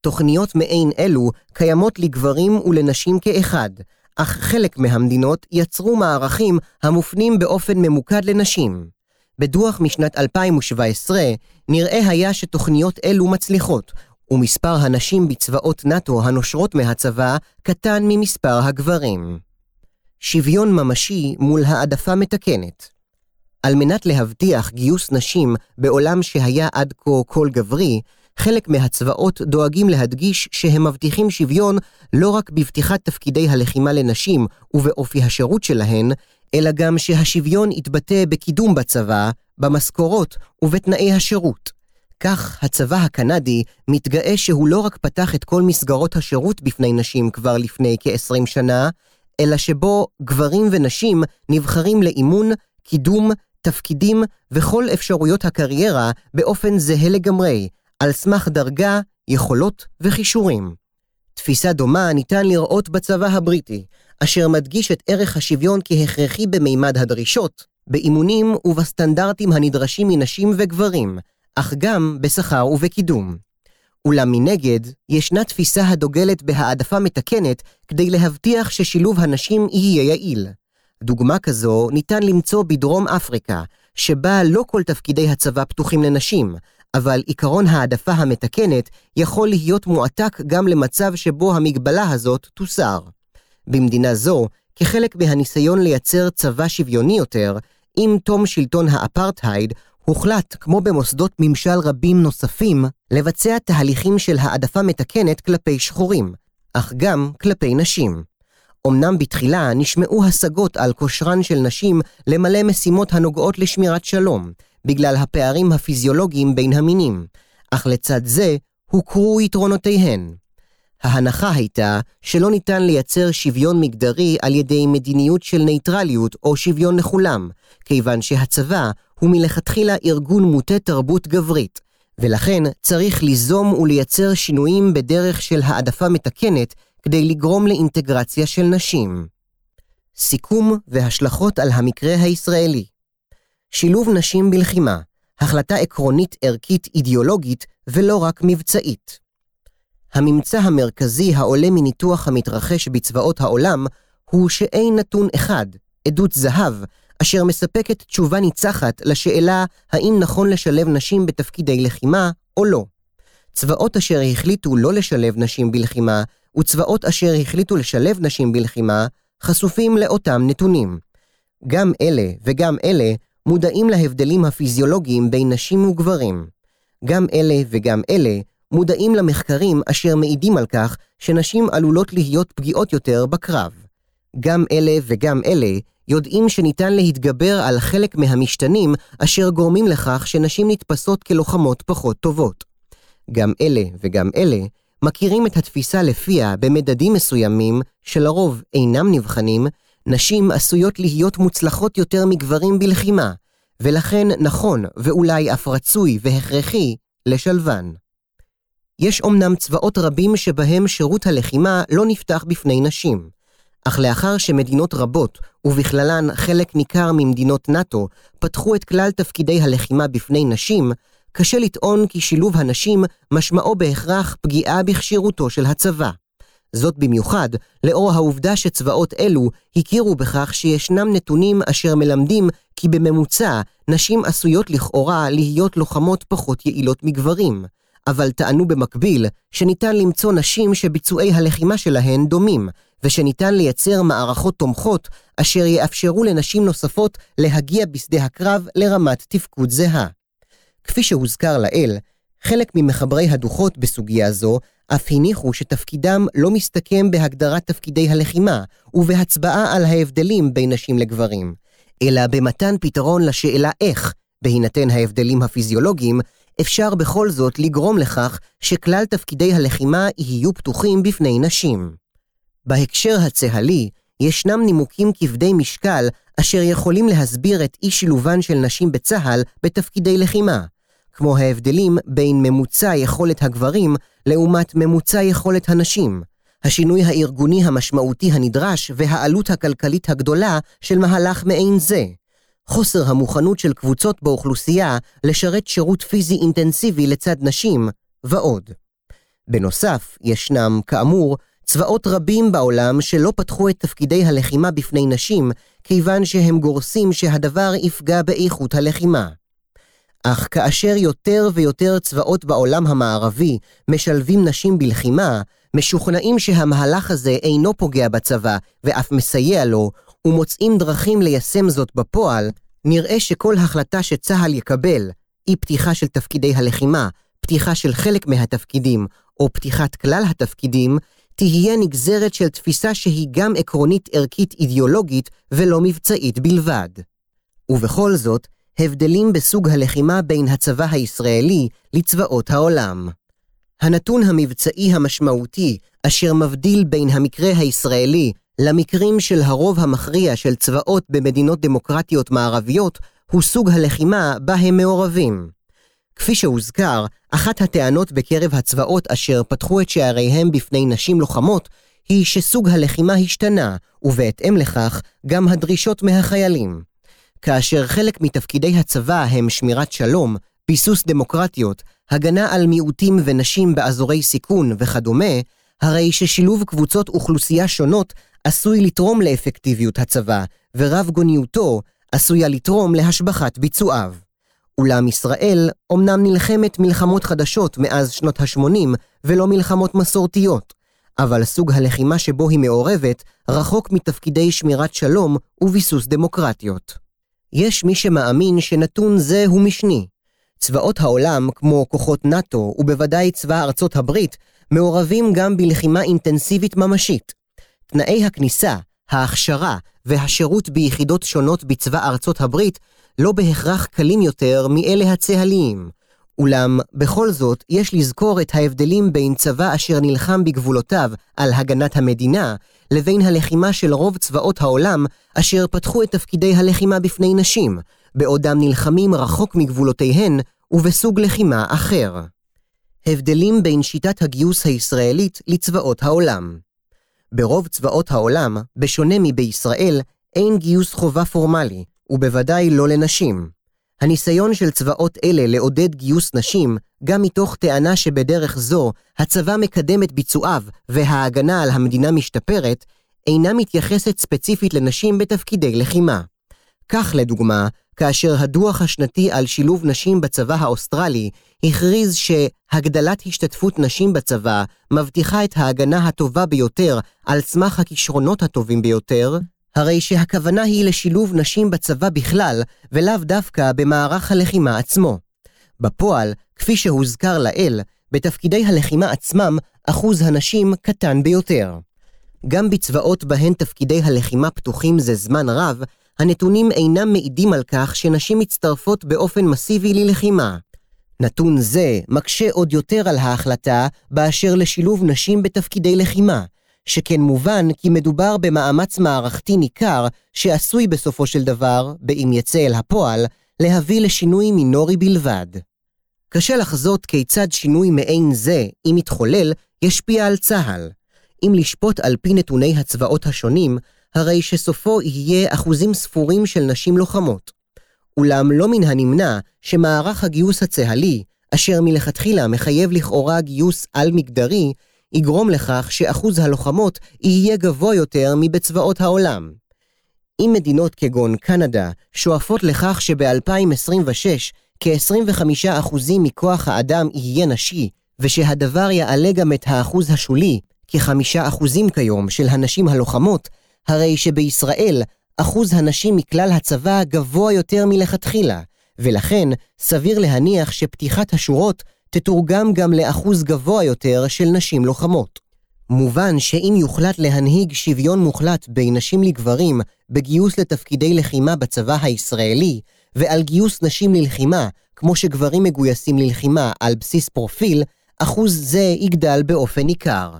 תוכניות מעין אלו קיימות לגברים ולנשים כאחד, אך חלק מהמדינות יצרו מערכים המופנים באופן ממוקד לנשים. בדוח משנת 2017 נראה היה שתוכניות אלו מצליחות, ומספר הנשים בצבאות נאט"ו הנושרות מהצבא קטן ממספר הגברים. שוויון ממשי מול העדפה מתקנת. על מנת להבטיח גיוס נשים בעולם שהיה עד כה כל גברי, חלק מהצבאות דואגים להדגיש שהם מבטיחים שוויון לא רק בפתיחת תפקידי הלחימה לנשים ובאופי השירות שלהן, אלא גם שהשוויון יתבטא בקידום בצבא, במשכורות ובתנאי השירות. כך הצבא הקנדי מתגאה שהוא לא רק פתח את כל מסגרות השירות בפני נשים כבר לפני כ-20 שנה, אלא שבו גברים ונשים נבחרים לאימון, קידום, תפקידים וכל אפשרויות הקריירה באופן זהה לגמרי, על סמך דרגה, יכולות וכישורים. תפיסה דומה ניתן לראות בצבא הבריטי, אשר מדגיש את ערך השוויון כהכרחי במימד הדרישות, באימונים ובסטנדרטים הנדרשים מנשים וגברים, אך גם בשכר ובקידום. אולם מנגד, ישנה תפיסה הדוגלת בהעדפה מתקנת כדי להבטיח ששילוב הנשים יהיה יעיל. דוגמה כזו ניתן למצוא בדרום אפריקה, שבה לא כל תפקידי הצבא פתוחים לנשים, אבל עיקרון העדפה המתקנת יכול להיות מועתק גם למצב שבו המגבלה הזאת תוסר. במדינה זו, כחלק מהניסיון לייצר צבא שוויוני יותר, עם תום שלטון האפרטהייד, הוחלט, כמו במוסדות ממשל רבים נוספים, לבצע תהליכים של העדפה מתקנת כלפי שחורים, אך גם כלפי נשים. אמנם בתחילה נשמעו השגות על כושרן של נשים למלא משימות הנוגעות לשמירת שלום, בגלל הפערים הפיזיולוגיים בין המינים, אך לצד זה הוכרו יתרונותיהן. ההנחה הייתה שלא ניתן לייצר שוויון מגדרי על ידי מדיניות של נייטרליות או שוויון לכולם, כיוון שהצבא הוא מלכתחילה ארגון מוטה תרבות גברית, ולכן צריך ליזום ולייצר שינויים בדרך של העדפה מתקנת כדי לגרום לאינטגרציה של נשים. סיכום והשלכות על המקרה הישראלי שילוב נשים בלחימה, החלטה עקרונית ערכית אידיאולוגית ולא רק מבצעית. הממצא המרכזי העולה מניתוח המתרחש בצבאות העולם הוא שאין נתון אחד, עדות זהב, אשר מספקת תשובה ניצחת לשאלה האם נכון לשלב נשים בתפקידי לחימה או לא. צבאות אשר החליטו לא לשלב נשים בלחימה, וצבאות אשר החליטו לשלב נשים בלחימה, חשופים לאותם נתונים. גם אלה וגם אלה מודעים להבדלים הפיזיולוגיים בין נשים וגברים. גם אלה וגם אלה מודעים למחקרים אשר מעידים על כך שנשים עלולות להיות פגיעות יותר בקרב. גם אלה וגם אלה יודעים שניתן להתגבר על חלק מהמשתנים אשר גורמים לכך שנשים נתפסות כלוחמות פחות טובות. גם אלה וגם אלה מכירים את התפיסה לפיה במדדים מסוימים, שלרוב אינם נבחנים, נשים עשויות להיות מוצלחות יותר מגברים בלחימה, ולכן נכון ואולי אף רצוי והכרחי לשלבן. יש אומנם צבאות רבים שבהם שירות הלחימה לא נפתח בפני נשים, אך לאחר שמדינות רבות, ובכללן חלק ניכר ממדינות נאט"ו, פתחו את כלל תפקידי הלחימה בפני נשים, קשה לטעון כי שילוב הנשים משמעו בהכרח פגיעה בכשירותו של הצבא. זאת במיוחד לאור העובדה שצבאות אלו הכירו בכך שישנם נתונים אשר מלמדים כי בממוצע נשים עשויות לכאורה להיות לוחמות פחות יעילות מגברים, אבל טענו במקביל שניתן למצוא נשים שביצועי הלחימה שלהן דומים, ושניתן לייצר מערכות תומכות אשר יאפשרו לנשים נוספות להגיע בשדה הקרב לרמת תפקוד זהה. כפי שהוזכר לעיל, חלק ממחברי הדוחות בסוגיה זו אף הניחו שתפקידם לא מסתכם בהגדרת תפקידי הלחימה ובהצבעה על ההבדלים בין נשים לגברים, אלא במתן פתרון לשאלה איך, בהינתן ההבדלים הפיזיולוגיים, אפשר בכל זאת לגרום לכך שכלל תפקידי הלחימה יהיו פתוחים בפני נשים. בהקשר הצה"לי, ישנם נימוקים כבדי משקל אשר יכולים להסביר את אי שילובן של נשים בצה"ל בתפקידי לחימה, כמו ההבדלים בין ממוצע יכולת הגברים לעומת ממוצע יכולת הנשים, השינוי הארגוני המשמעותי הנדרש והעלות הכלכלית הגדולה של מהלך מעין זה, חוסר המוכנות של קבוצות באוכלוסייה לשרת שירות פיזי אינטנסיבי לצד נשים, ועוד. בנוסף, ישנם, כאמור, צבאות רבים בעולם שלא פתחו את תפקידי הלחימה בפני נשים, כיוון שהם גורסים שהדבר יפגע באיכות הלחימה. אך כאשר יותר ויותר צבאות בעולם המערבי משלבים נשים בלחימה, משוכנעים שהמהלך הזה אינו פוגע בצבא ואף מסייע לו, ומוצאים דרכים ליישם זאת בפועל, נראה שכל החלטה שצה"ל יקבל, אי פתיחה של תפקידי הלחימה, פתיחה של חלק מהתפקידים, או פתיחת כלל התפקידים, תהיה נגזרת של תפיסה שהיא גם עקרונית ערכית אידיאולוגית ולא מבצעית בלבד. ובכל זאת, הבדלים בסוג הלחימה בין הצבא הישראלי לצבאות העולם. הנתון המבצעי המשמעותי אשר מבדיל בין המקרה הישראלי למקרים של הרוב המכריע של צבאות במדינות דמוקרטיות מערביות הוא סוג הלחימה בה הם מעורבים. כפי שהוזכר, אחת הטענות בקרב הצבאות אשר פתחו את שעריהם בפני נשים לוחמות, היא שסוג הלחימה השתנה, ובהתאם לכך, גם הדרישות מהחיילים. כאשר חלק מתפקידי הצבא הם שמירת שלום, ביסוס דמוקרטיות, הגנה על מיעוטים ונשים באזורי סיכון וכדומה, הרי ששילוב קבוצות אוכלוסייה שונות עשוי לתרום לאפקטיביות הצבא, ורב גוניותו עשויה לתרום להשבחת ביצועיו. אולם ישראל אומנם נלחמת מלחמות חדשות מאז שנות ה-80 ולא מלחמות מסורתיות, אבל סוג הלחימה שבו היא מעורבת רחוק מתפקידי שמירת שלום וביסוס דמוקרטיות. יש מי שמאמין שנתון זה הוא משני. צבאות העולם, כמו כוחות נאט"ו, ובוודאי צבא ארצות הברית, מעורבים גם בלחימה אינטנסיבית ממשית. תנאי הכניסה, ההכשרה והשירות ביחידות שונות בצבא ארצות הברית לא בהכרח קלים יותר מאלה הצה"ליים. אולם, בכל זאת, יש לזכור את ההבדלים בין צבא אשר נלחם בגבולותיו על הגנת המדינה, לבין הלחימה של רוב צבאות העולם, אשר פתחו את תפקידי הלחימה בפני נשים, בעודם נלחמים רחוק מגבולותיהן ובסוג לחימה אחר. הבדלים בין שיטת הגיוס הישראלית לצבאות העולם ברוב צבאות העולם, בשונה מבישראל, אין גיוס חובה פורמלי, ובוודאי לא לנשים. הניסיון של צבאות אלה לעודד גיוס נשים, גם מתוך טענה שבדרך זו הצבא מקדם את ביצועיו וההגנה על המדינה משתפרת, אינה מתייחסת ספציפית לנשים בתפקידי לחימה. כך לדוגמה, כאשר הדוח השנתי על שילוב נשים בצבא האוסטרלי הכריז שהגדלת השתתפות נשים בצבא מבטיחה את ההגנה הטובה ביותר על סמך הכישרונות הטובים ביותר, הרי שהכוונה היא לשילוב נשים בצבא בכלל, ולאו דווקא במערך הלחימה עצמו. בפועל, כפי שהוזכר לעיל, בתפקידי הלחימה עצמם, אחוז הנשים קטן ביותר. גם בצבאות בהן תפקידי הלחימה פתוחים זה זמן רב, הנתונים אינם מעידים על כך שנשים מצטרפות באופן מסיבי ללחימה. נתון זה מקשה עוד יותר על ההחלטה באשר לשילוב נשים בתפקידי לחימה, שכן מובן כי מדובר במאמץ מערכתי ניכר שעשוי בסופו של דבר, באם יצא אל הפועל, להביא לשינוי מינורי בלבד. קשה לחזות כיצד שינוי מעין זה, אם יתחולל, ישפיע על צה"ל. אם לשפוט על פי נתוני הצבאות השונים, הרי שסופו יהיה אחוזים ספורים של נשים לוחמות. אולם לא מן הנמנע שמערך הגיוס הצה"לי, אשר מלכתחילה מחייב לכאורה גיוס על-מגדרי, יגרום לכך שאחוז הלוחמות יהיה גבוה יותר מבצבאות העולם. אם מדינות כגון קנדה שואפות לכך שב-2026 כ-25% מכוח האדם יהיה נשי, ושהדבר יעלה גם את האחוז השולי, כ-5% כיום, של הנשים הלוחמות, הרי שבישראל אחוז הנשים מכלל הצבא גבוה יותר מלכתחילה, ולכן סביר להניח שפתיחת השורות תתורגם גם לאחוז גבוה יותר של נשים לוחמות. מובן שאם יוחלט להנהיג שוויון מוחלט בין נשים לגברים בגיוס לתפקידי לחימה בצבא הישראלי, ועל גיוס נשים ללחימה, כמו שגברים מגויסים ללחימה על בסיס פרופיל, אחוז זה יגדל באופן ניכר.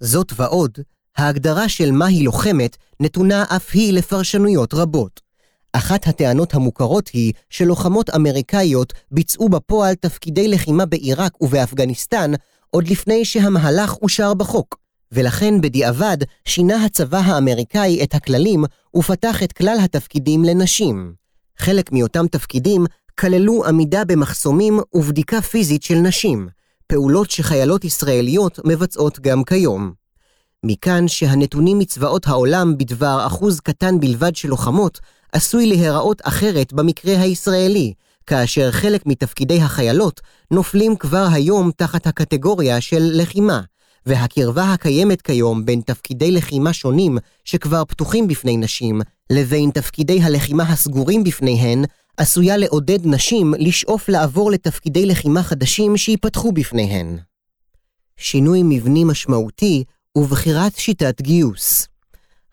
זאת ועוד, ההגדרה של מהי לוחמת נתונה אף היא לפרשנויות רבות. אחת הטענות המוכרות היא שלוחמות אמריקאיות ביצעו בפועל תפקידי לחימה בעיראק ובאפגניסטן עוד לפני שהמהלך אושר בחוק, ולכן בדיעבד שינה הצבא האמריקאי את הכללים ופתח את כלל התפקידים לנשים. חלק מאותם תפקידים כללו עמידה במחסומים ובדיקה פיזית של נשים, פעולות שחיילות ישראליות מבצעות גם כיום. מכאן שהנתונים מצבאות העולם בדבר אחוז קטן בלבד של לוחמות עשוי להיראות אחרת במקרה הישראלי, כאשר חלק מתפקידי החיילות נופלים כבר היום תחת הקטגוריה של לחימה, והקרבה הקיימת כיום בין תפקידי לחימה שונים שכבר פתוחים בפני נשים, לבין תפקידי הלחימה הסגורים בפניהן, עשויה לעודד נשים לשאוף לעבור לתפקידי לחימה חדשים שייפתחו בפניהן. שינוי מבני משמעותי ובחירת שיטת גיוס.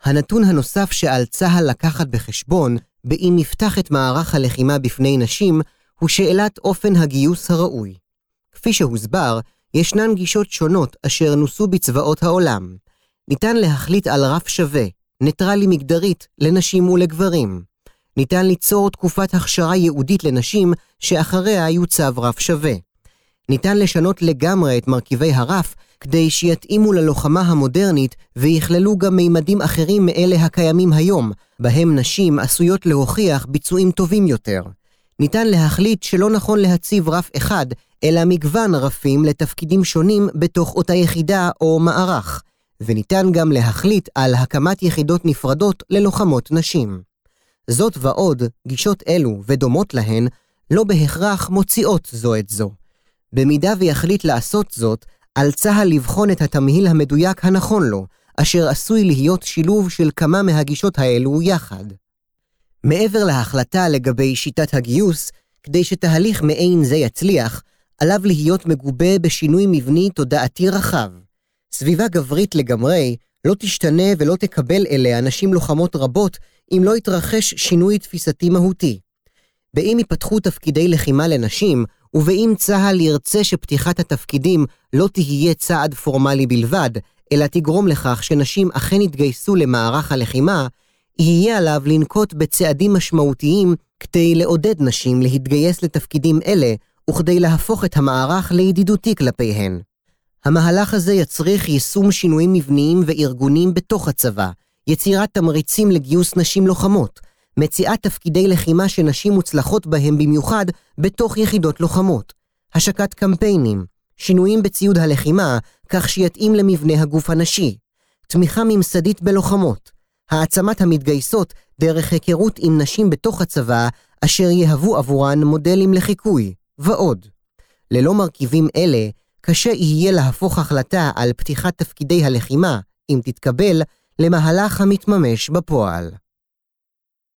הנתון הנוסף שעל צה"ל לקחת בחשבון, באם נפתח את מערך הלחימה בפני נשים, הוא שאלת אופן הגיוס הראוי. כפי שהוסבר, ישנן גישות שונות אשר נוסו בצבאות העולם. ניתן להחליט על רף שווה, ניטרלי מגדרית, לנשים ולגברים. ניתן ליצור תקופת הכשרה ייעודית לנשים שאחריה יוצב רף שווה. ניתן לשנות לגמרי את מרכיבי הרף כדי שיתאימו ללוחמה המודרנית ויכללו גם מימדים אחרים מאלה הקיימים היום, בהם נשים עשויות להוכיח ביצועים טובים יותר. ניתן להחליט שלא נכון להציב רף אחד, אלא מגוון רפים לתפקידים שונים בתוך אותה יחידה או מערך, וניתן גם להחליט על הקמת יחידות נפרדות ללוחמות נשים. זאת ועוד, גישות אלו ודומות להן, לא בהכרח מוציאות זו את זו. במידה ויחליט לעשות זאת, על צה"ל לבחון את התמהיל המדויק הנכון לו, אשר עשוי להיות שילוב של כמה מהגישות האלו יחד. מעבר להחלטה לגבי שיטת הגיוס, כדי שתהליך מעין זה יצליח, עליו להיות מגובה בשינוי מבני תודעתי רחב. סביבה גברית לגמרי לא תשתנה ולא תקבל אליה נשים לוחמות רבות אם לא יתרחש שינוי תפיסתי מהותי. באם ייפתחו תפקידי לחימה לנשים, ובאם צה"ל ירצה שפתיחת התפקידים לא תהיה צעד פורמלי בלבד, אלא תגרום לכך שנשים אכן יתגייסו למערך הלחימה, יהיה עליו לנקוט בצעדים משמעותיים כדי לעודד נשים להתגייס לתפקידים אלה, וכדי להפוך את המערך לידידותי כלפיהן. המהלך הזה יצריך יישום שינויים מבניים וארגוניים בתוך הצבא, יצירת תמריצים לגיוס נשים לוחמות, מציאת תפקידי לחימה שנשים מוצלחות בהם במיוחד בתוך יחידות לוחמות, השקת קמפיינים, שינויים בציוד הלחימה כך שיתאים למבנה הגוף הנשי, תמיכה ממסדית בלוחמות, העצמת המתגייסות דרך היכרות עם נשים בתוך הצבא אשר יהוו עבורן מודלים לחיקוי, ועוד. ללא מרכיבים אלה, קשה יהיה להפוך החלטה על פתיחת תפקידי הלחימה, אם תתקבל, למהלך המתממש בפועל.